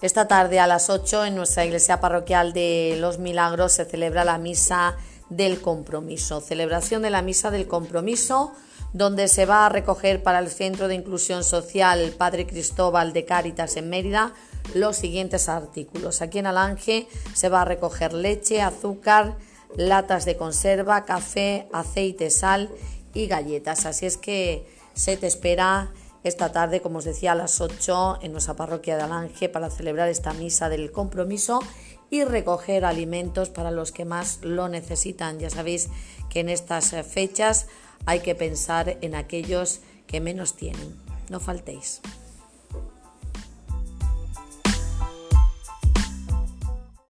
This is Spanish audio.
Esta tarde a las 8 en nuestra iglesia parroquial de Los Milagros se celebra la misa del compromiso, celebración de la misa del compromiso donde se va a recoger para el Centro de Inclusión Social Padre Cristóbal de Cáritas en Mérida los siguientes artículos. Aquí en Alange se va a recoger leche, azúcar, latas de conserva, café, aceite, sal y galletas. Así es que se te espera esta tarde, como os decía, a las 8 en nuestra parroquia de Alange para celebrar esta misa del compromiso y recoger alimentos para los que más lo necesitan. Ya sabéis que en estas fechas hay que pensar en aquellos que menos tienen. No faltéis.